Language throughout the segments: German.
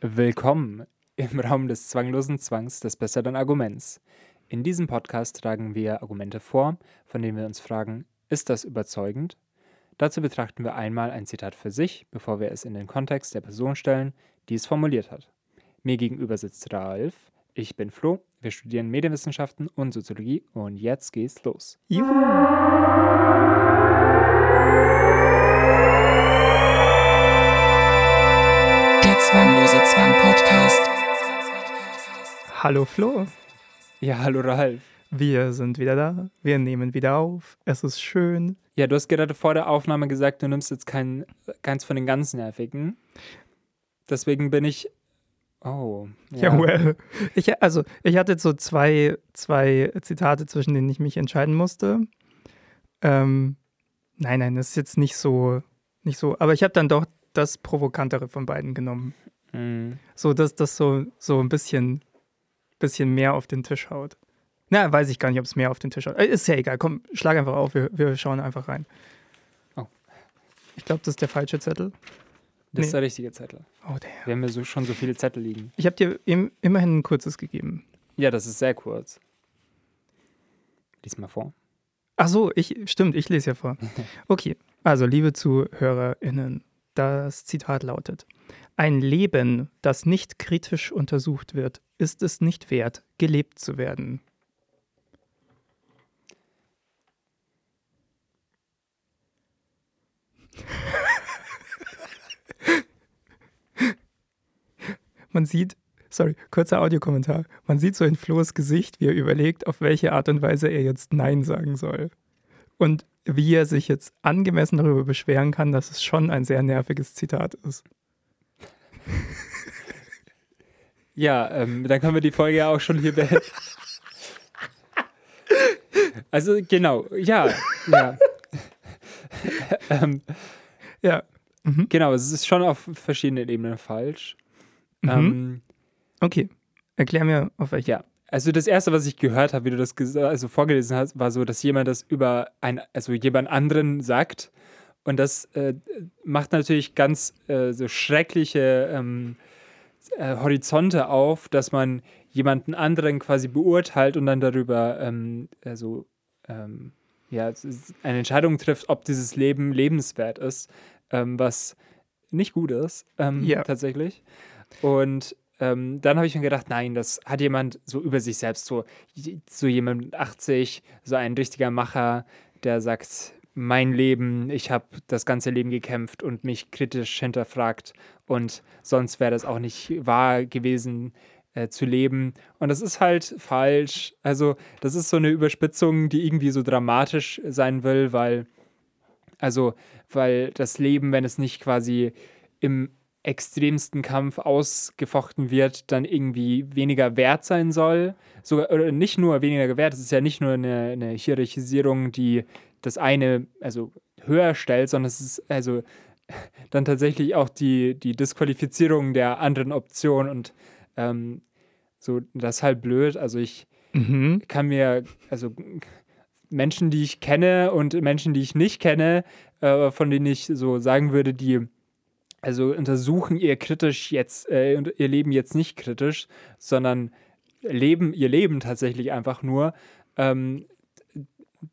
Willkommen im Raum des zwanglosen Zwangs des besseren Arguments. In diesem Podcast tragen wir Argumente vor, von denen wir uns fragen, ist das überzeugend? Dazu betrachten wir einmal ein Zitat für sich, bevor wir es in den Kontext der Person stellen, die es formuliert hat. Mir gegenüber sitzt Ralf, ich bin Flo, wir studieren Medienwissenschaften und Soziologie und jetzt geht's los. Juhu. Hallo Flo, Ja, hallo Ralf. wir sind wieder da. Wir nehmen wieder auf. Es ist schön. Ja, du hast gerade vor der Aufnahme gesagt, du nimmst jetzt kein, keins von den ganz nervigen. Deswegen bin ich. Oh. Ja, well. Ich, also, ich hatte jetzt so zwei, zwei Zitate, zwischen denen ich mich entscheiden musste. Ähm, nein, nein, das ist jetzt nicht so, nicht so. Aber ich habe dann doch das Provokantere von beiden genommen. Mhm. So, dass das so, so ein bisschen, bisschen mehr auf den Tisch haut. Na, weiß ich gar nicht, ob es mehr auf den Tisch haut. Äh, Ist ja egal. Komm, schlag einfach auf. Wir, wir schauen einfach rein. Oh. Ich glaube, das ist der falsche Zettel. Das ist Nee. der richtige Zettel. Oh, der. Wir haben ja so, schon so viele Zettel liegen. Ich habe dir im, immerhin ein kurzes gegeben. Ja, das ist sehr kurz. Lies mal vor. Ach so, ich, stimmt, ich lese ja vor. Okay, also liebe ZuhörerInnen, das Zitat lautet: Ein Leben, das nicht kritisch untersucht wird, ist es nicht wert, gelebt zu werden. Man sieht, sorry, kurzer Audiokommentar. Man sieht so in Flo's Gesicht, wie er überlegt, auf welche Art und Weise er jetzt Nein sagen soll. Und wie er sich jetzt angemessen darüber beschweren kann, dass es schon ein sehr nerviges Zitat ist. Ja, ähm, dann können wir die Folge ja auch schon hier beenden. Also, genau, ja. ja. ähm, Ja. Mhm. genau, es ist schon auf verschiedenen Ebenen falsch. Mhm. Ähm, Okay. Erklär mir, auf welche. ja, also das erste, was ich gehört habe, wie du das also vorgelesen hast, war so, dass jemand das über ein, also jemand anderen sagt. Und das äh, macht natürlich ganz äh, so schreckliche ähm, äh, Horizonte auf, dass man jemanden anderen quasi beurteilt und dann darüber ähm, also, ähm, ja, eine Entscheidung trifft, ob dieses Leben lebenswert ist, ähm, was nicht gut ist, ähm, Ja. tatsächlich. Und ähm, dann habe ich mir gedacht, nein, das hat jemand so über sich selbst, so, so jemand mit 80, so ein richtiger Macher, der sagt, mein Leben, ich habe das ganze Leben gekämpft und mich kritisch hinterfragt und sonst wäre das auch nicht wahr gewesen äh, zu leben. Und das ist halt falsch. Also das ist so eine Überspitzung, die irgendwie so dramatisch sein will, weil, also, weil das Leben, wenn es nicht quasi im extremsten Kampf ausgefochten wird, dann irgendwie weniger wert sein soll. Sogar, oder nicht nur weniger wert, es ist ja nicht nur eine, eine Hierarchisierung, die das eine also höher stellt, sondern es ist also dann tatsächlich auch die, die Disqualifizierung der anderen Option und ähm, so, das ist halt blöd. Also ich Mhm. kann mir, also Menschen, die ich kenne und Menschen, die ich nicht kenne, äh, von denen ich so sagen würde, die also untersuchen ihr kritisch jetzt, äh, ihr Leben jetzt nicht kritisch, sondern leben ihr Leben tatsächlich einfach nur, ähm,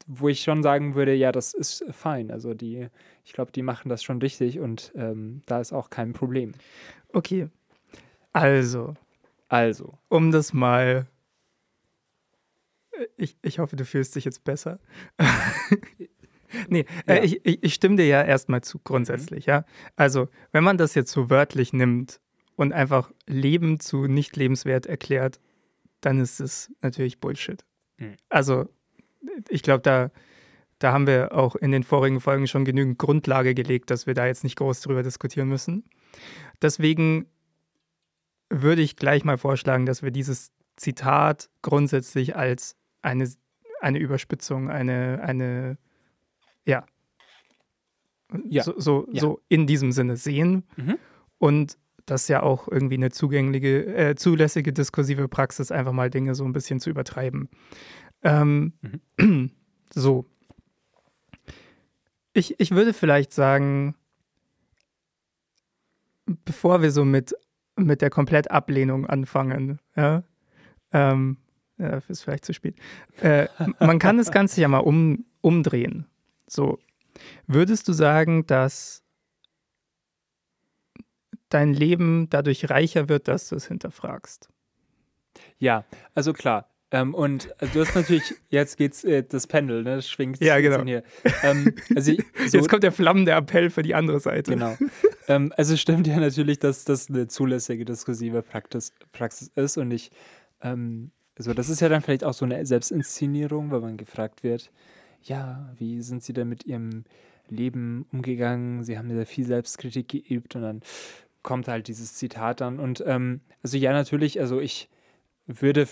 wo ich schon sagen würde, ja, das ist fein. Also die, ich glaube, die machen das schon richtig und ähm, da ist auch kein Problem. Okay. Also, Also, um das mal. Ich, ich hoffe, du fühlst dich jetzt besser. nee, Ja. äh, ich, ich, ich stimme dir ja erstmal zu, grundsätzlich, ja. Also, wenn man das jetzt so wörtlich nimmt und einfach Leben zu nicht lebenswert erklärt, dann ist es natürlich Bullshit. Mhm. Also, ich glaube, da, da haben wir auch in den vorigen Folgen schon genügend Grundlage gelegt, dass wir da jetzt nicht groß drüber diskutieren müssen. Deswegen würde ich gleich mal vorschlagen, dass wir dieses Zitat grundsätzlich als eine, eine Überspitzung, eine, eine, ja, Ja. So, so, Ja. so in diesem Sinne sehen Mhm. und das ja auch irgendwie eine zugängliche, äh, zulässige diskursive Praxis, einfach mal Dinge so ein bisschen zu übertreiben. Ähm, So. Ich, ich würde vielleicht sagen, bevor wir so mit mit der Komplettablehnung anfangen. Ja? Ähm, ja, ist vielleicht zu spät. Äh, man kann das Ganze ja mal um, umdrehen. So, würdest du sagen, dass dein Leben dadurch reicher wird, dass du es hinterfragst? Ja, also klar. Ähm, und äh, du hast natürlich, jetzt geht's, äh, das Pendel, ne, das schwingt Ja, genau. hier. Ähm, also ich, so, Jetzt kommt der flammende Appell für die andere Seite. Genau. ähm, also es stimmt ja natürlich, dass das eine zulässige diskursive Praxis, Praxis ist und ich, ähm, also das ist ja dann vielleicht auch so eine Selbstinszenierung, weil man gefragt wird, ja, wie sind Sie denn mit Ihrem Leben umgegangen? Sie haben ja viel Selbstkritik geübt und dann kommt halt dieses Zitat dann und ähm, also ja, natürlich, also ich würde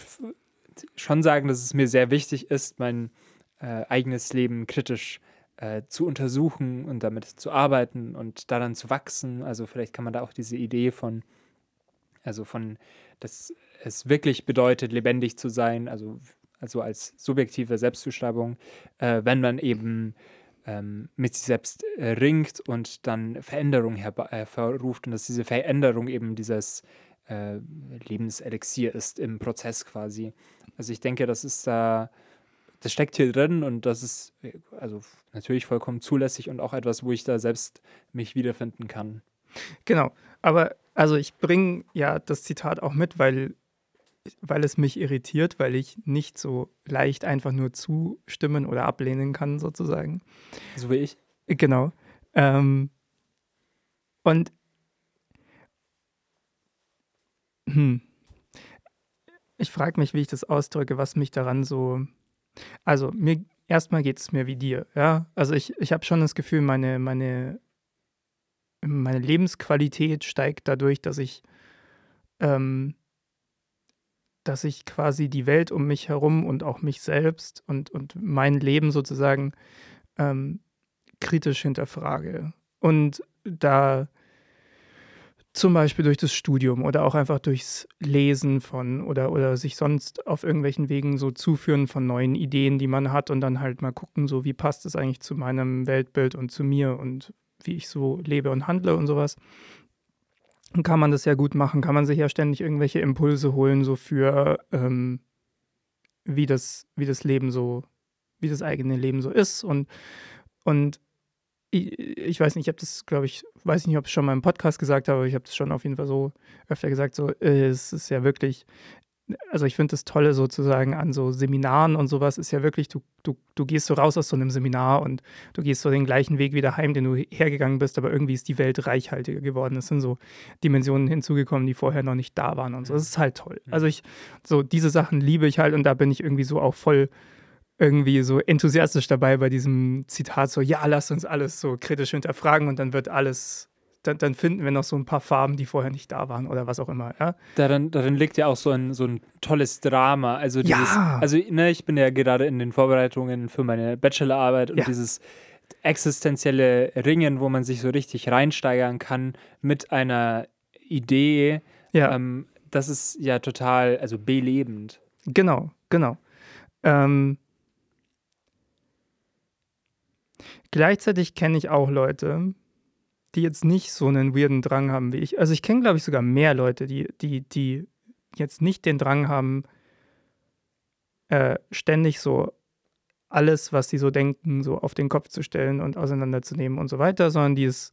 schon sagen, dass es mir sehr wichtig ist, mein äh, eigenes Leben kritisch äh, zu untersuchen und damit zu arbeiten und daran zu wachsen. Also vielleicht kann man da auch diese Idee von, also von, dass es wirklich bedeutet, lebendig zu sein, also, also als subjektive Selbstzuschreibung, äh, wenn man eben ähm, mit sich selbst äh, ringt und dann Veränderung hervorruft und dass diese Veränderung eben dieses äh, Lebenselixier ist im Prozess quasi. Also ich denke, das ist da, das steckt hier drin und das ist also natürlich vollkommen zulässig und auch etwas, wo ich da selbst mich wiederfinden kann. Genau. Aber also ich bringe ja das Zitat auch mit, weil, weil es mich irritiert, weil ich nicht so leicht einfach nur zustimmen oder ablehnen kann, sozusagen. So wie ich. Genau. Ähm, und hm, ich frage mich, wie ich das ausdrücke, was mich daran so. Also, mir erstmal geht es mir wie dir, ja. Also ich, ich habe schon das Gefühl, meine, meine, meine Lebensqualität steigt dadurch, dass ich, ähm, dass ich quasi die Welt um mich herum und auch mich selbst und, und mein Leben sozusagen ähm, kritisch hinterfrage. Und da zum Beispiel durch das Studium oder auch einfach durchs Lesen von oder, oder sich sonst auf irgendwelchen Wegen so zuführen von neuen Ideen, die man hat und dann halt mal gucken, so wie passt es eigentlich zu meinem Weltbild und zu mir und wie ich so lebe und handle und sowas. Und kann man das ja gut machen, kann man sich ja ständig irgendwelche Impulse holen, so für ähm, wie das, wie das Leben so, wie das eigene Leben so ist und, und ich, ich weiß nicht, ich habe das, glaube ich, weiß nicht, ob ich es schon mal im Podcast gesagt habe, aber ich habe das schon auf jeden Fall so öfter gesagt, so, äh, es ist ja wirklich, also ich finde das Tolle sozusagen an so Seminaren und sowas ist ja wirklich, du, du, du gehst so raus aus so einem Seminar und du gehst so den gleichen Weg wieder heim, den du hergegangen bist, aber irgendwie ist die Welt reichhaltiger geworden. Es sind so Dimensionen hinzugekommen, die vorher noch nicht da waren und so. Das ist halt toll. Also ich, so diese Sachen liebe ich halt und da bin ich irgendwie so auch voll irgendwie so enthusiastisch dabei bei diesem Zitat, so, ja, lass uns alles so kritisch hinterfragen und dann wird alles, dann, dann finden wir noch so ein paar Farben, die vorher nicht da waren oder was auch immer, ja. Darin, darin liegt ja auch so ein, so ein tolles Drama. Also, dieses, Ja. also ne, ich bin ja gerade in den Vorbereitungen für meine Bachelorarbeit und Ja. dieses existenzielle Ringen, wo man sich so richtig reinsteigern kann mit einer Idee, Ja, ähm, das ist ja total, also belebend. genau, genau. Ähm, gleichzeitig kenne ich auch Leute, die jetzt nicht so einen weirden Drang haben wie ich. Also ich kenne, glaube ich, sogar mehr Leute, die, die, die jetzt nicht den Drang haben, äh, ständig so alles, was sie so denken, so auf den Kopf zu stellen und auseinanderzunehmen und so weiter, sondern die es,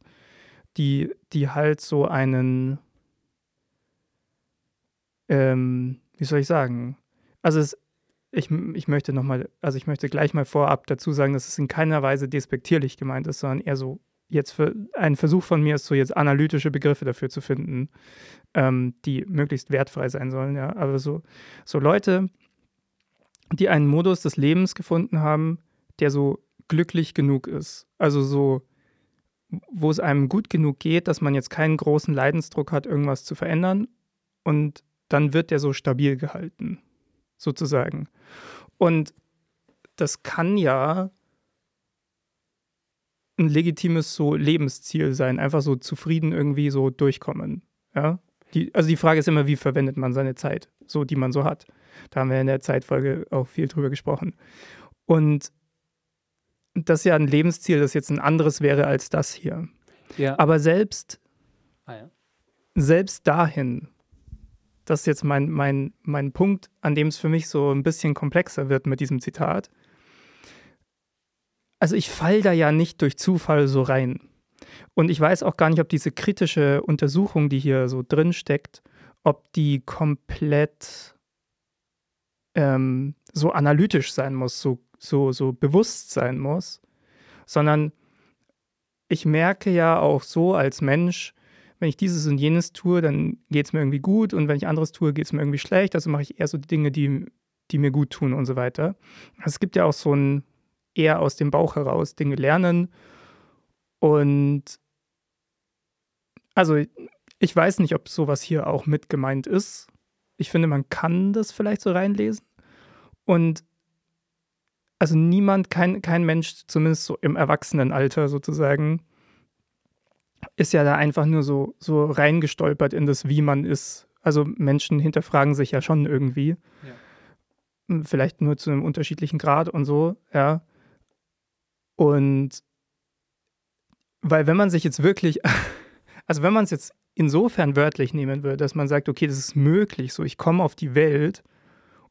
die, die halt so einen, ähm, wie soll ich sagen? Also es, ich, ich möchte noch mal, also ich möchte gleich mal vorab dazu sagen, dass es in keiner Weise despektierlich gemeint ist, sondern eher so jetzt für ein Versuch von mir ist, so jetzt analytische Begriffe dafür zu finden, ähm, die möglichst wertfrei sein sollen. Ja, aber so, so Leute, die einen Modus des Lebens gefunden haben, der so glücklich genug ist. Also so, wo es einem gut genug geht, dass man jetzt keinen großen Leidensdruck hat, irgendwas zu verändern. Und dann wird der so stabil gehalten, sozusagen. Und das kann ja ein legitimes so Lebensziel sein, einfach so zufrieden irgendwie so durchkommen. Ja? Die, also die Frage ist immer, wie verwendet man seine Zeit, so die man so hat. Da haben wir in der Zeitfolge auch viel drüber gesprochen. Und das ist ja ein Lebensziel, das jetzt ein anderes wäre als das hier. Ja. Aber selbst ah, ja. selbst dahin, das ist jetzt mein, mein, mein Punkt, an dem es für mich so ein bisschen komplexer wird mit diesem Zitat. Also ich fall da ja nicht durch Zufall so rein. Und ich weiß auch gar nicht, ob diese kritische Untersuchung, die hier so drin steckt, ob die komplett ähm, so analytisch sein muss, so, so, so bewusst sein muss, sondern ich merke ja auch so als Mensch, wenn ich dieses und jenes tue, dann geht es mir irgendwie gut und wenn ich anderes tue, geht es mir irgendwie schlecht. Also mache ich eher so die Dinge, die, die mir gut tun und so weiter. Also es gibt ja auch so ein eher aus dem Bauch heraus Dinge lernen und also ich weiß nicht, ob sowas hier auch mit gemeint ist. Ich finde, man kann das vielleicht so reinlesen. Und also niemand, kein, kein Mensch, zumindest so im Erwachsenenalter sozusagen, ist ja da einfach nur so, so reingestolpert in das, wie man ist. Also Menschen hinterfragen sich ja schon irgendwie. Ja. Hm, vielleicht nur zu einem unterschiedlichen Grad und so, ja. Und weil wenn man sich jetzt wirklich, also wenn man es jetzt insofern wörtlich nehmen würde, dass man sagt, okay, das ist möglich, so ich komme auf die Welt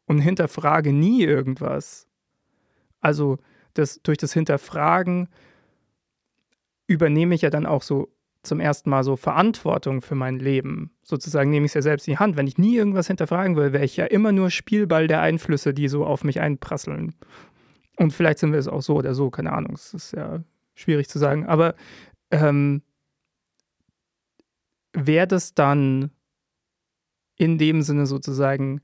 und hinterfrage nie irgendwas. Also das, durch das Hinterfragen übernehme ich ja dann auch so zum ersten Mal so Verantwortung für mein Leben. Sozusagen nehme ich es ja selbst in die Hand. Wenn ich nie irgendwas hinterfragen will, wäre ich ja immer nur Spielball der Einflüsse, die so auf mich einprasseln. Und vielleicht sind wir es auch so oder so, keine Ahnung. Es ist ja schwierig zu sagen. Aber ähm, wäre das dann in dem Sinne sozusagen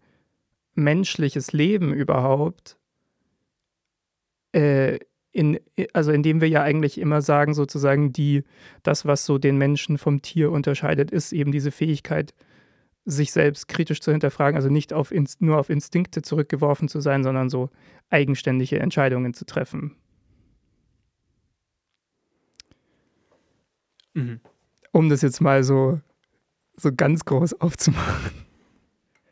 menschliches Leben überhaupt, äh, in, also indem wir ja eigentlich immer sagen, sozusagen, die, das, was so den Menschen vom Tier unterscheidet, ist eben diese Fähigkeit, sich selbst kritisch zu hinterfragen, also nicht auf nur auf Instinkte zurückgeworfen zu sein, sondern so eigenständige Entscheidungen zu treffen. Mhm. Um das jetzt mal so, so ganz groß aufzumachen.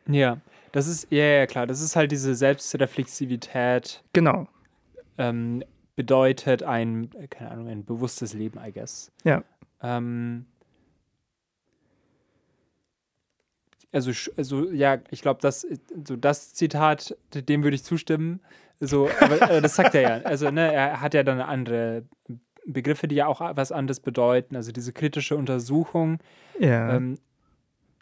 Ja, das ist, ja, ja, klar, das ist halt diese Selbstreflexivität. Genau. Ähm, bedeutet ein, keine Ahnung, ein bewusstes Leben, I guess. Ja. Ähm, also, also ja, ich glaube, das, so das Zitat, dem würde ich zustimmen. So, aber äh, das sagt er ja. Also, ne, er hat ja dann andere Begriffe, die ja auch was anderes bedeuten. Also diese kritische Untersuchung. Ja. Ähm,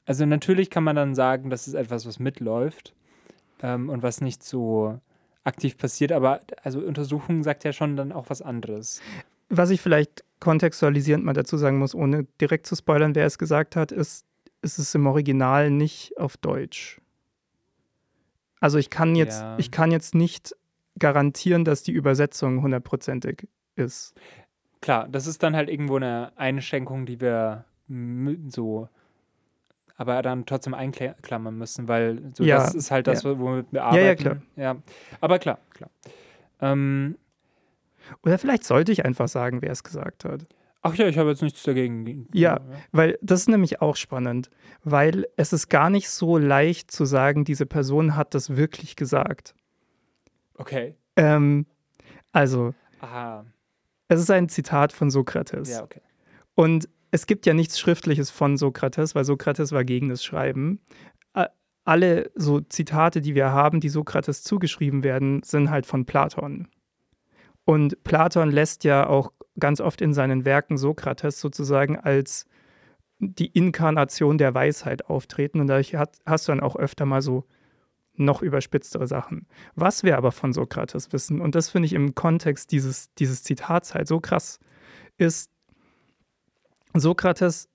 also natürlich kann man dann sagen, das ist etwas, was mitläuft ähm, und was nicht so aktiv passiert, aber also Untersuchung sagt ja schon dann auch was anderes. Was ich vielleicht kontextualisierend mal dazu sagen muss, ohne direkt zu spoilern, wer es gesagt hat, ist, ist es im Original nicht auf Deutsch. Also ich kann jetzt, ja. ich kann jetzt nicht garantieren, dass die Übersetzung hundertprozentig ist. Klar, das ist dann halt irgendwo eine Einschränkung, die wir so aber dann trotzdem einklammern müssen, weil so ja, das ist halt das, ja. womit wir arbeiten. Ja, ja, klar. Ja. Aber klar, klar. Ähm, Oder vielleicht sollte ich einfach sagen, wer es gesagt hat. Ach ja, ich habe jetzt nichts dagegen. Ja, ja, weil das ist nämlich auch spannend, weil es ist gar nicht so leicht zu sagen, diese Person hat das wirklich gesagt. Okay. Ähm, also, Aha. es ist ein Zitat von Sokrates. Ja, okay. Und es gibt ja nichts Schriftliches von Sokrates, weil Sokrates war gegen das Schreiben. Alle so Zitate, die wir haben, die Sokrates zugeschrieben werden, sind halt von Platon. Und Platon lässt ja auch ganz oft in seinen Werken Sokrates sozusagen als die Inkarnation der Weisheit auftreten. Und dadurch hast du dann auch öfter mal so noch überspitztere Sachen. Was wir aber von Sokrates wissen, und das finde ich im Kontext dieses, dieses Zitats halt so krass, ist, Sokrates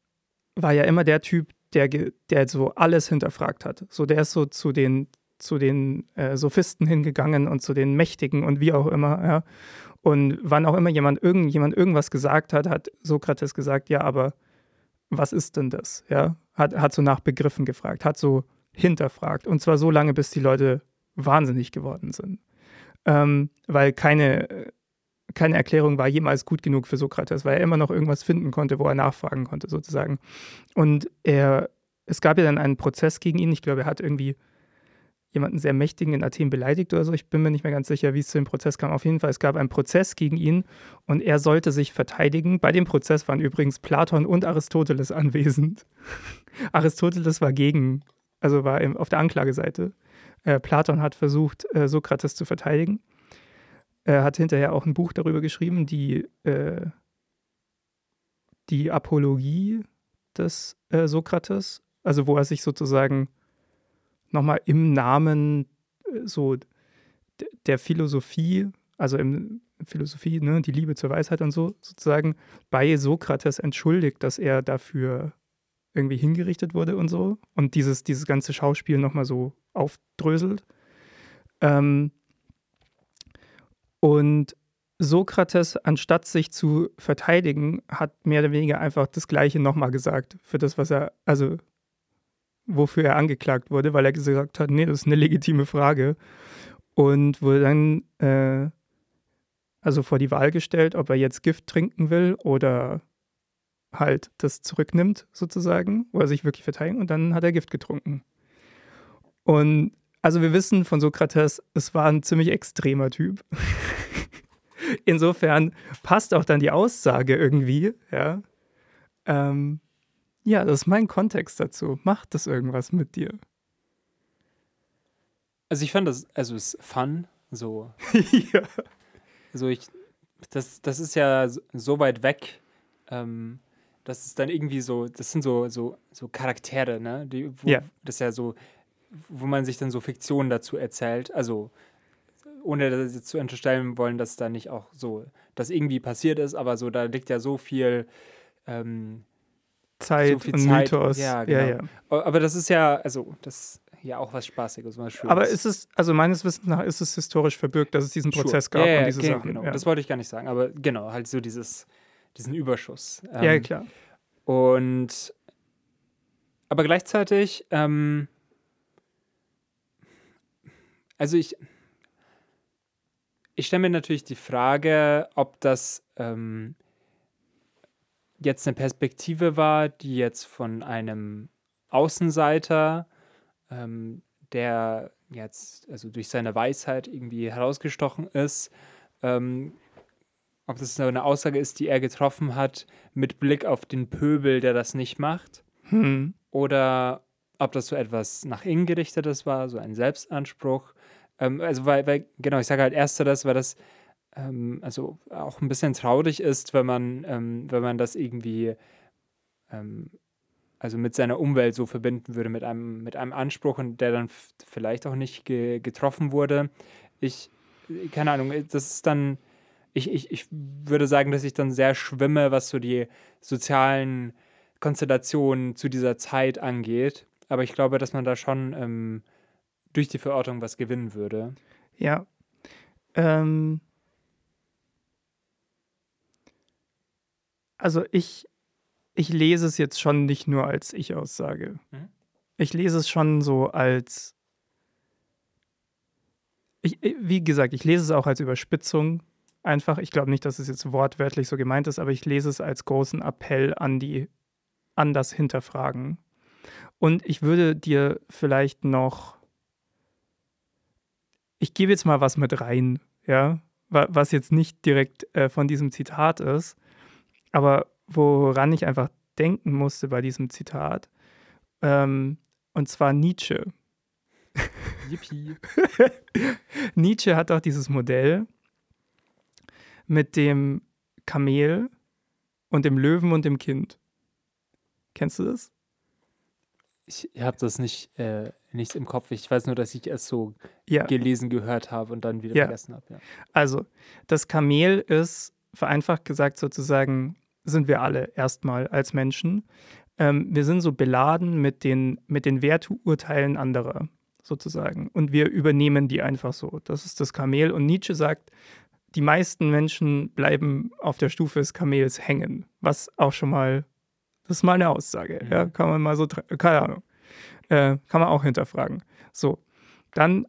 war ja immer der Typ, der, der so alles hinterfragt hat. So, der ist so zu den, zu den äh, Sophisten hingegangen und zu den Mächtigen und wie auch immer, ja. Und wann auch immer jemand, irgendjemand irgendwas gesagt hat, hat Sokrates gesagt, ja, aber was ist denn das? Ja, hat, hat so nach Begriffen gefragt, hat so hinterfragt. Und zwar so lange, bis die Leute wahnsinnig geworden sind. Ähm, weil keine, keine Erklärung war jemals gut genug für Sokrates, weil er immer noch irgendwas finden konnte, wo er nachfragen konnte, sozusagen. Und er, es gab ja dann einen Prozess gegen ihn. Ich glaube, er hat irgendwie jemanden sehr Mächtigen in Athen beleidigt oder so. Ich bin mir nicht mehr ganz sicher, wie es zu dem Prozess kam. Auf jeden Fall, es gab einen Prozess gegen ihn und er sollte sich verteidigen. Bei dem Prozess waren übrigens Platon und Aristoteles anwesend. Aristoteles war gegen, also war auf der Anklageseite. Äh, Platon hat versucht, äh, Sokrates zu verteidigen. Er hat hinterher auch ein Buch darüber geschrieben, die, äh, die Apologie des äh, Sokrates, also wo er sich sozusagen nochmal im Namen äh, so der Philosophie, also im Philosophie, ne, die Liebe zur Weisheit und so, sozusagen bei Sokrates entschuldigt, dass er dafür irgendwie hingerichtet wurde und so und dieses, dieses ganze Schauspiel nochmal so aufdröselt. Ähm, und Sokrates, anstatt sich zu verteidigen, hat mehr oder weniger einfach das Gleiche nochmal gesagt für das, was er, also wofür er angeklagt wurde, weil er gesagt hat, nee, das ist eine legitime Frage. Und wurde dann äh, also vor die Wahl gestellt, ob er jetzt Gift trinken will oder halt das zurücknimmt, sozusagen, wo er sich wirklich verteidigt. Und dann hat er Gift getrunken. Und also wir wissen von Sokrates, es war ein ziemlich extremer Typ. Insofern passt auch dann die Aussage irgendwie, ja. Ähm, ja, das ist mein Kontext dazu. Macht das irgendwas mit dir? Also ich fand das, also es ist fun, so. ja. Also ich, das, das ist ja so weit weg, ähm, dass es dann irgendwie so, das sind so, so, so Charaktere, ne? Die, wo, ja. Das ist ja so, wo man sich dann so Fiktionen dazu erzählt. Also ohne das jetzt zu unterstellen wollen, dass da nicht auch so, das irgendwie passiert ist, aber so, da liegt ja so viel ähm, Zeit so viel und Zeit. Mythos. Ja, genau. Ja, ja. Aber das ist ja, also, das ist ja auch was Spaßiges, was Schönes. Aber ist es, also meines Wissens nach, ist es historisch verbürgt, dass es diesen Prozess sure. gab ja, und diese genau, Sachen. Genau. Das wollte ich gar nicht sagen, aber genau, halt so dieses, diesen Überschuss. Ähm, ja, klar. Und, aber gleichzeitig, ähm, also ich, ich stelle mir natürlich die Frage, ob das ähm, jetzt eine Perspektive war, die jetzt von einem Außenseiter, ähm, der jetzt also durch seine Weisheit irgendwie herausgestochen ist, ähm, ob das eine Aussage ist, die er getroffen hat mit Blick auf den Pöbel, der das nicht macht, hm. oder ob das so etwas nach innen gerichtetes war, so ein Selbstanspruch, ähm, also, weil, weil, genau, ich sage halt ersteres, weil das ähm, also auch ein bisschen traurig ist, wenn man, ähm, wenn man das irgendwie ähm, also mit seiner Umwelt so verbinden würde, mit einem, mit einem Anspruch und der dann vielleicht auch nicht ge getroffen wurde. Ich, keine Ahnung, das ist dann, ich, ich, ich würde sagen, dass ich dann sehr schwimme, was so die sozialen Konstellationen zu dieser Zeit angeht. Aber ich glaube, dass man da schon ähm, durch die Verortung was gewinnen würde. Ja. Ähm also ich, ich lese es jetzt schon nicht nur als Ich-Aussage. Mhm. Ich lese es schon so als. Ich, wie gesagt, ich lese es auch als Überspitzung. Einfach, ich glaube nicht, dass es jetzt wortwörtlich so gemeint ist, aber ich lese es als großen Appell an die, an das Hinterfragen. Und ich würde dir vielleicht noch ich gebe jetzt mal was mit rein, ja, was jetzt nicht direkt äh, von diesem Zitat ist, aber woran ich einfach denken musste bei diesem Zitat, ähm, und zwar Nietzsche. Yippie. Nietzsche hat auch dieses Modell mit dem Kamel und dem Löwen und dem Kind. Kennst du das? Ich habe das nicht, äh, nicht im Kopf. Ich weiß nur, dass ich es so ja. gelesen, gehört habe und dann wieder ja. vergessen habe. Ja. Also, das Kamel ist, vereinfacht gesagt sozusagen, sind wir alle erstmal als Menschen. Ähm, wir sind so beladen mit den, mit den Werturteilen anderer sozusagen. Und wir übernehmen die einfach so. Das ist das Kamel. Und Nietzsche sagt, die meisten Menschen bleiben auf der Stufe des Kamels hängen, was auch schon mal das ist mal eine Aussage. Mhm. Ja, kann man mal so, keine Ahnung. Äh, kann man auch hinterfragen. So, dann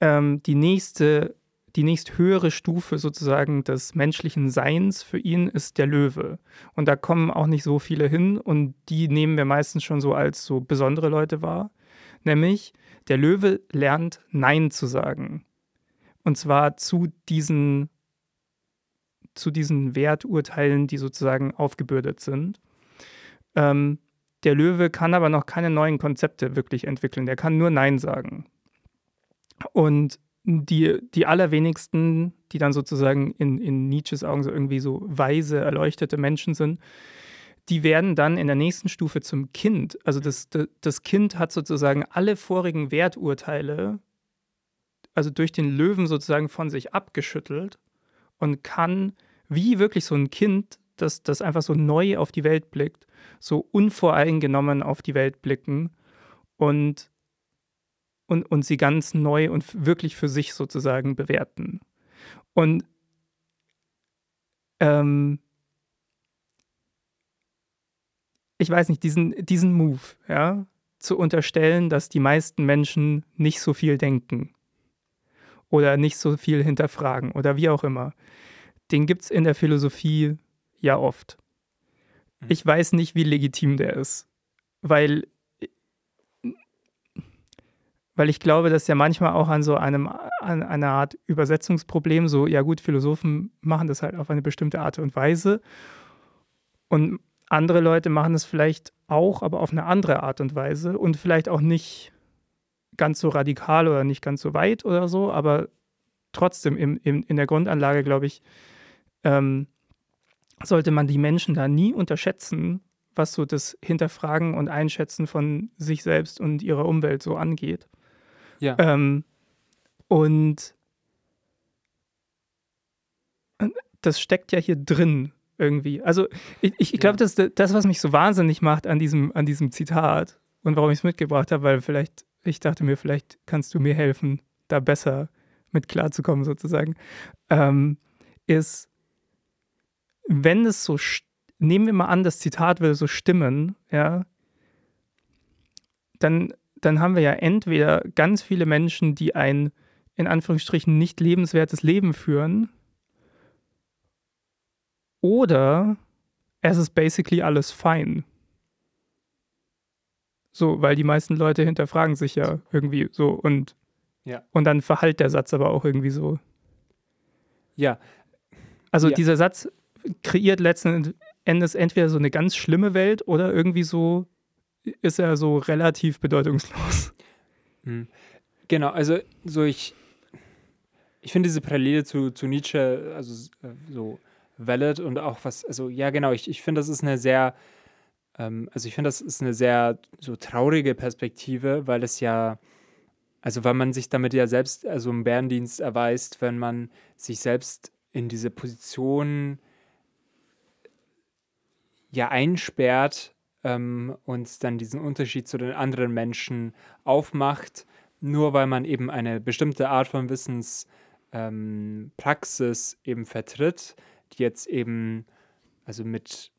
ähm, die nächste, die nächst höhere Stufe sozusagen des menschlichen Seins für ihn ist der Löwe. Und da kommen auch nicht so viele hin und die nehmen wir meistens schon so als so besondere Leute wahr. Nämlich, der Löwe lernt Nein zu sagen. Und zwar zu diesen, zu diesen Werturteilen, die sozusagen aufgebürdet sind. Ähm, der Löwe kann aber noch keine neuen Konzepte wirklich entwickeln. Der kann nur Nein sagen. Und die, die allerwenigsten, die dann sozusagen in, in Nietzsches Augen so irgendwie so weise, erleuchtete Menschen sind, die werden dann in der nächsten Stufe zum Kind. Also das, das Kind hat sozusagen alle vorigen Werturteile, also durch den Löwen sozusagen von sich abgeschüttelt und kann wie wirklich so ein Kind, das, das einfach so neu auf die Welt blickt, so unvoreingenommen auf die Welt blicken und, und, und sie ganz neu und wirklich für sich sozusagen bewerten. Und ähm, ich weiß nicht, diesen, diesen Move, ja, zu unterstellen, dass die meisten Menschen nicht so viel denken oder nicht so viel hinterfragen oder wie auch immer, den gibt es in der Philosophie ja oft. Mhm. Ich weiß nicht, wie legitim der ist, weil, weil ich glaube, dass ja manchmal auch an so einem, an einer Art Übersetzungsproblem, so, ja gut, Philosophen machen das halt auf eine bestimmte Art und Weise und andere Leute machen es vielleicht auch, aber auf eine andere Art und Weise und vielleicht auch nicht ganz so radikal oder nicht ganz so weit oder so, aber trotzdem im, im, in der Grundanlage, glaube ich, ähm, sollte man die Menschen da nie unterschätzen, was so das Hinterfragen und Einschätzen von sich selbst und ihrer Umwelt so angeht. Ja. Ähm, und das steckt ja hier drin irgendwie. Also ich, ich glaube, das das, was mich so wahnsinnig macht an diesem, an diesem Zitat und warum ich es mitgebracht habe, weil vielleicht, ich dachte mir, vielleicht kannst du mir helfen, da besser mit klarzukommen sozusagen, ähm, ist, wenn es so, nehmen wir mal an, das Zitat würde so stimmen, ja, dann, dann haben wir ja entweder ganz viele Menschen, die ein in Anführungsstrichen nicht lebenswertes Leben führen, oder es ist basically alles fein. So, weil die meisten Leute hinterfragen sich ja irgendwie so und, ja. und dann verhallt der Satz aber auch irgendwie so. Ja. Also ja. dieser Satz kreiert letzten Endes entweder so eine ganz schlimme Welt oder irgendwie so ist er so relativ bedeutungslos. Hm. Genau, also so ich, ich finde diese Parallele zu, zu Nietzsche, also äh, so valid und auch was, also ja, genau, ich, ich finde, das ist eine sehr, ähm, also ich finde, das ist eine sehr so traurige Perspektive, weil es ja, also weil man sich damit ja selbst, also im Bärendienst erweist, wenn man sich selbst in diese Position ja einsperrt ähm, und dann diesen Unterschied zu den anderen Menschen aufmacht, nur weil man eben eine bestimmte Art von Wissenspraxis ähm, eben vertritt, die jetzt eben, also mit,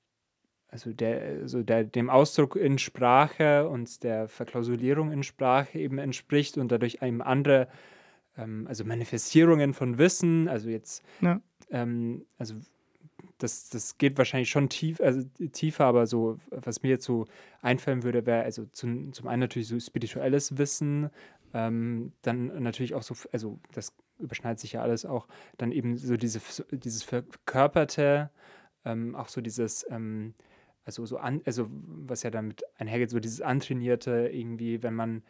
also der, also der, dem Ausdruck in Sprache und der Verklausulierung in Sprache eben entspricht und dadurch einem andere, ähm, also Manifestierungen von Wissen, also jetzt, ja. ähm, also das, das geht wahrscheinlich schon tief, also tiefer, aber so, was mir jetzt so einfallen würde, wäre also zum, zum einen natürlich so spirituelles Wissen, ähm, dann natürlich auch so, also das überschneidet sich ja alles auch, dann eben so diese, dieses verkörperte, ähm, auch so dieses, ähm, also so an, also was ja damit einhergeht, so dieses antrainierte irgendwie, wenn man,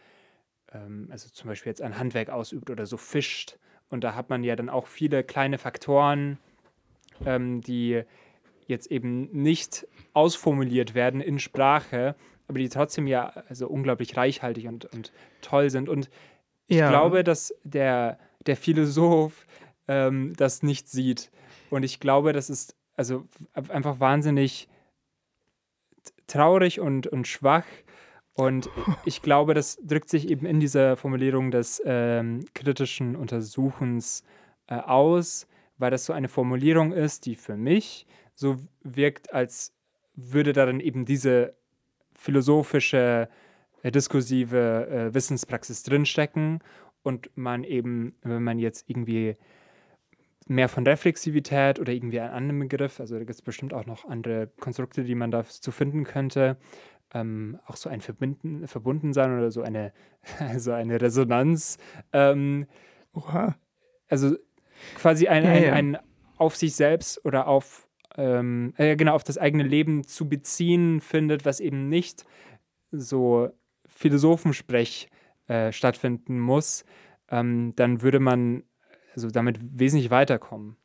ähm, also zum Beispiel jetzt ein Handwerk ausübt oder so fischt und da hat man ja dann auch viele kleine Faktoren, ähm, die jetzt eben nicht ausformuliert werden in Sprache, aber die trotzdem ja also unglaublich reichhaltig und, und toll sind. Und ich ja. glaube, dass der, der Philosoph ähm, das nicht sieht. Und ich glaube, das ist also einfach wahnsinnig traurig und, und schwach. Und ich glaube, das drückt sich eben in dieser Formulierung des ähm, kritischen Untersuchens äh, aus, weil das so eine Formulierung ist, die für mich so wirkt, als würde darin eben diese philosophische, äh, diskursive äh, Wissenspraxis drinstecken und man eben, wenn man jetzt irgendwie mehr von Reflexivität oder irgendwie einen anderen Begriff, also da gibt es bestimmt auch noch andere Konstrukte, die man dazu finden könnte, ähm, auch so ein Verbinden, Verbundensein oder so eine, so eine Resonanz. Ähm, Oha. also quasi ein, Ja, ein, ja. ein auf sich selbst oder auf, ähm, äh, genau, auf das eigene Leben zu beziehen findet, was eben nicht so Philosophensprech äh, stattfinden muss, ähm, dann würde man also damit wesentlich weiterkommen.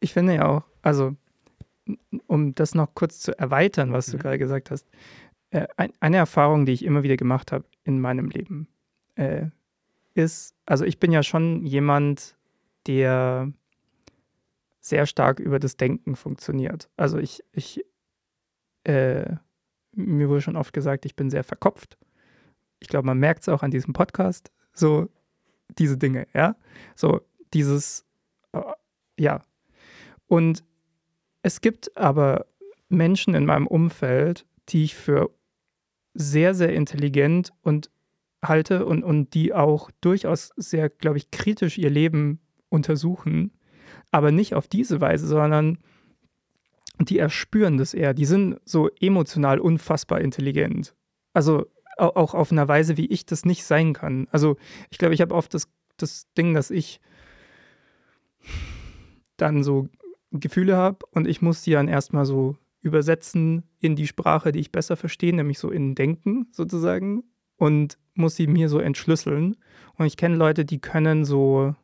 Ich finde ja auch, also um das noch kurz zu erweitern, was du Mhm. gerade gesagt hast, äh, ein, eine Erfahrung, die ich immer wieder gemacht habe in meinem Leben, äh, ist, also ich bin ja schon jemand, der sehr stark über das Denken funktioniert. Also ich, ich äh, mir wurde schon oft gesagt, ich bin sehr verkopft. Ich glaube, man merkt es auch an diesem Podcast, so diese Dinge, ja. So dieses, äh, ja. Und es gibt aber Menschen in meinem Umfeld, die ich für sehr, sehr intelligent und halte und, und die auch durchaus sehr, glaube ich, kritisch ihr Leben untersuchen, aber nicht auf diese Weise, sondern die erspüren das eher. Die sind so emotional unfassbar intelligent. Also au- auch auf einer Weise, wie ich das nicht sein kann. Also ich glaube, ich habe oft das, das Ding, dass ich dann so Gefühle habe und ich muss die dann erstmal so übersetzen in die Sprache, die ich besser verstehe, nämlich so in Denken sozusagen und muss sie mir so entschlüsseln. Und ich kenne Leute, die können so,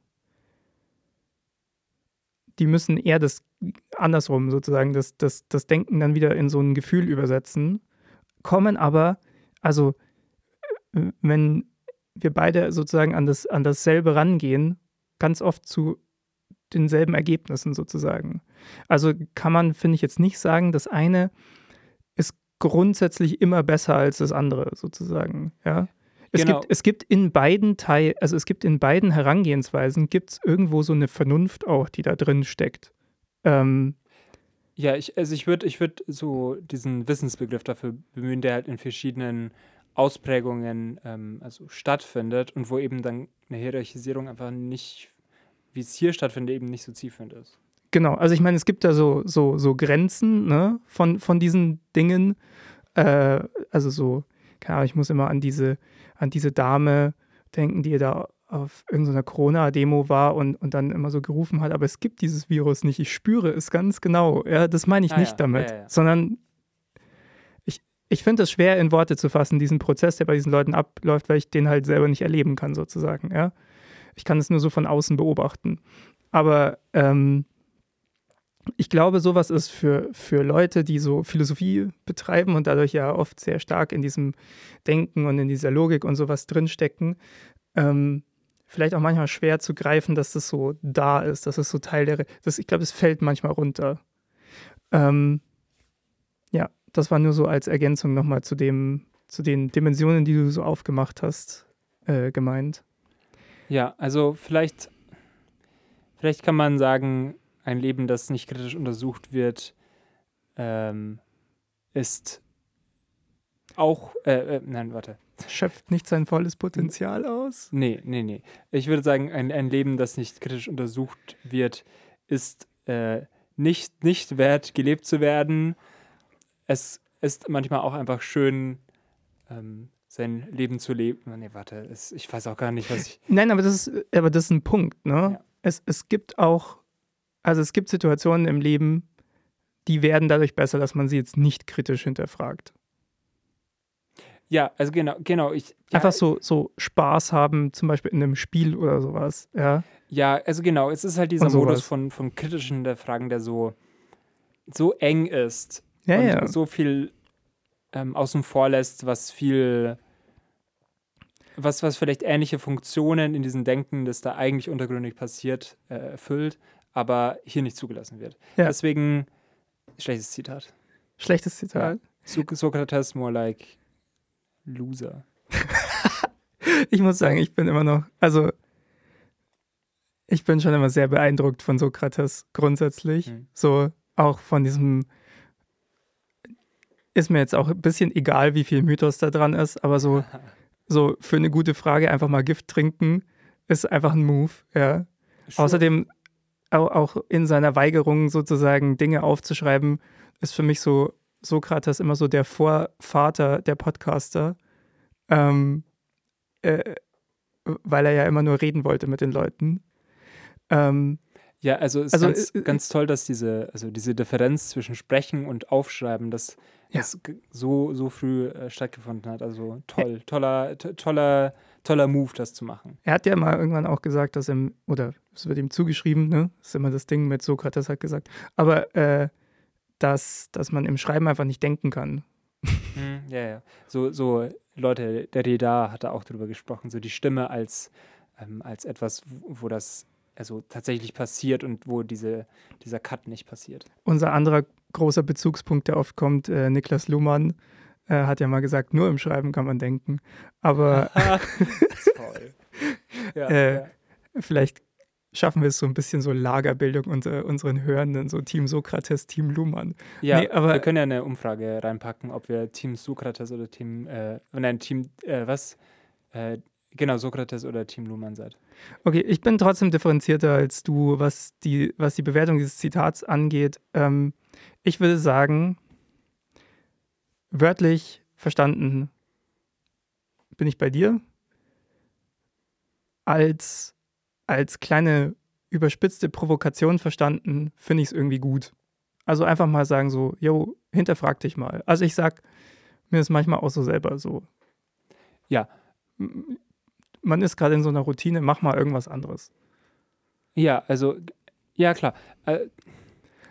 die müssen eher das andersrum sozusagen, das, das, das Denken dann wieder in so ein Gefühl übersetzen, kommen aber, also wenn wir beide sozusagen an, das, an dasselbe rangehen, ganz oft zu denselben Ergebnissen sozusagen. Also kann man, finde ich, jetzt nicht sagen, das eine ist grundsätzlich immer besser als das andere sozusagen. Ja. Es, Genau. gibt, es gibt in beiden Teil, also es gibt in beiden Herangehensweisen gibt es irgendwo so eine Vernunft auch, die da drin steckt. Ähm, Ja, ich, also ich würde ich würd so diesen Wissensbegriff dafür bemühen, der halt in verschiedenen Ausprägungen ähm, also stattfindet und wo eben dann eine Hierarchisierung einfach nicht, wie es hier stattfindet, eben nicht so zielführend ist. Genau, also ich meine, es gibt da so, so, so Grenzen ne, von, von diesen Dingen. Äh, also so, keine Ahnung, ich muss immer an diese, an diese Dame denken, die da auf irgendeiner Corona-Demo war und, und dann immer so gerufen hat, aber es gibt dieses Virus nicht, ich spüre es ganz genau. Ja, das meine ich Ah, nicht ja, damit, ja, ja. sondern ich, ich finde es schwer in Worte zu fassen, diesen Prozess, der bei diesen Leuten abläuft, weil ich den halt selber nicht erleben kann, sozusagen. Ja? Ich kann es nur so von außen beobachten. Aber ähm, ich glaube, sowas ist für, für Leute, die so Philosophie betreiben und dadurch ja oft sehr stark in diesem Denken und in dieser Logik und sowas drinstecken, ähm, vielleicht auch manchmal schwer zu greifen, dass das so da ist, dass es so Teil der. Das, ich glaube, es fällt manchmal runter. Ähm, ja, das war nur so als Ergänzung nochmal zu dem, zu den Dimensionen, die du so aufgemacht hast, äh, gemeint. Ja, also vielleicht, vielleicht kann man sagen, ein Leben, das nicht kritisch untersucht wird, ähm, ist auch, äh, äh, nein, warte. Schöpft nicht sein volles Potenzial aus. Nee, nee, nee. Ich würde sagen, ein, ein Leben, das nicht kritisch untersucht wird, ist äh, nicht, nicht wert, gelebt zu werden. Es ist manchmal auch einfach schön, ähm, sein Leben zu leben. Nee, warte, es, ich weiß auch gar nicht, was ich. Nein, aber das ist, aber das ist ein Punkt, ne? Ja. Es, es gibt auch, also es gibt Situationen im Leben, die werden dadurch besser, dass man sie jetzt nicht kritisch hinterfragt. Ja, also genau, genau. Ich, ja, Einfach so, so Spaß haben, zum Beispiel in einem Spiel oder sowas, ja. Ja, also genau, es ist halt dieser. Modus von, von kritischen Hinterfragen, der so, so eng ist Ja, und ja. so viel ähm, außen vor lässt, was viel, was, was vielleicht ähnliche Funktionen in diesem Denken, das da eigentlich untergründig passiert, äh, erfüllt, aber hier nicht zugelassen wird. Ja. Deswegen, schlechtes Zitat. Schlechtes Zitat. So Sokrates more like loser. Ich muss sagen, ich bin immer noch, also ich bin schon immer sehr beeindruckt von Sokrates grundsätzlich. Mhm. So auch von diesem, ist mir jetzt auch ein bisschen egal, wie viel Mythos da dran ist, aber so, so für eine gute Frage einfach mal Gift trinken ist einfach ein Move, ja. Sure. Außerdem auch, in seiner Weigerung sozusagen Dinge aufzuschreiben, ist für mich so Sokrates immer so der Vorvater der Podcaster, ähm, äh, weil er ja immer nur reden wollte mit den Leuten. Ähm, Ja, also es ist Also, ganz, äh, äh, ganz toll, dass diese, also diese Differenz zwischen Sprechen und Aufschreiben, dass Ja. das so, so früh äh, stattgefunden hat. Also toll, toller, to- toller, toller Move, das zu machen. er hat ja mal irgendwann auch gesagt, dass ihm, oder es wird ihm zugeschrieben, ne? Das ist immer das Ding mit Sokrates hat gesagt, aber äh, dass, dass man im Schreiben einfach nicht denken kann. Mhm, ja, ja. So, so Leute, der Reda hatte auch darüber gesprochen, so die Stimme als, ähm, als etwas, wo, wo das also tatsächlich passiert und wo diese, dieser Cut nicht passiert. Unser anderer großer Bezugspunkt, der oft kommt, äh, Niklas Luhmann, äh, hat ja mal gesagt, nur im Schreiben kann man denken. Aber. Ja, Äh, ja. vielleicht schaffen wir es so ein bisschen so Lagerbildung unter unseren Hörenden, so Team Sokrates, Team Luhmann. Ja, Nee, aber- wir können ja eine Umfrage reinpacken, ob wir Team Sokrates oder Team, äh, nein, Team, äh, was? Äh, genau, Sokrates oder Team Luhmann seid. Okay, ich bin trotzdem differenzierter als du, was die, was die Bewertung dieses Zitats angeht. Ähm, ich würde sagen, wörtlich verstanden bin ich bei dir. Als, als kleine überspitzte Provokation verstanden, finde ich es irgendwie gut. Also einfach mal sagen so, yo, hinterfrag dich mal. Also ich sag mir das manchmal auch so selber so. Ja. Man ist gerade in so einer Routine, mach mal irgendwas anderes. Ja, also, ja, klar. Äh,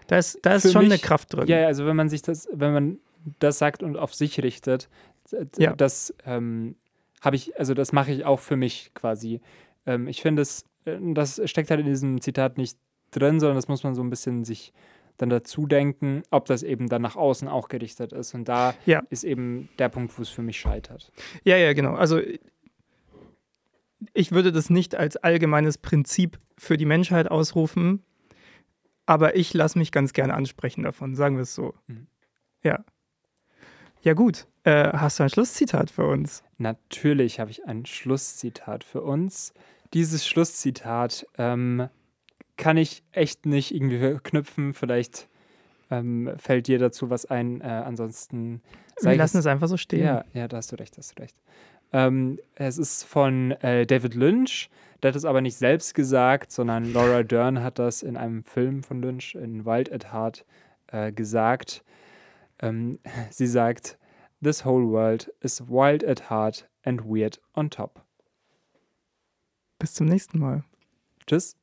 Da ist, da ist schon eine mich- Kraft drin. Ja, also wenn man sich das, wenn man das sagt und auf sich richtet, Ja. das ähm, habe ich, also das mache ich auch für mich quasi. Ähm, ich finde es, äh, das steckt halt in diesem Zitat nicht drin, sondern das muss man so ein bisschen sich dann dazu denken, ob das eben dann nach außen auch gerichtet ist. Und da Ja. ist eben der Punkt, wo es für mich scheitert. Ja, ja, genau. Also ich würde das nicht als allgemeines Prinzip für die Menschheit ausrufen, aber ich lasse mich ganz gerne ansprechen davon, sagen wir es so. Mhm. Ja. Ja, gut. Äh, hast du ein Schlusszitat für uns? Natürlich habe ich ein Schlusszitat für uns. Dieses Schlusszitat ähm, kann ich echt nicht irgendwie verknüpfen. Vielleicht ähm, fällt dir dazu was ein. Äh, ansonsten Wir lassen es einfach so stehen. Ja, ja, da hast du recht, hast du recht. Ähm, es ist von äh, David Lynch. Der hat es aber nicht selbst gesagt, sondern Laura Dern hat das in einem Film von Lynch, in Wild at Heart, äh, gesagt. Ähm, sie sagt, This whole world is wild at heart and weird on top. Bis zum nächsten Mal. Tschüss.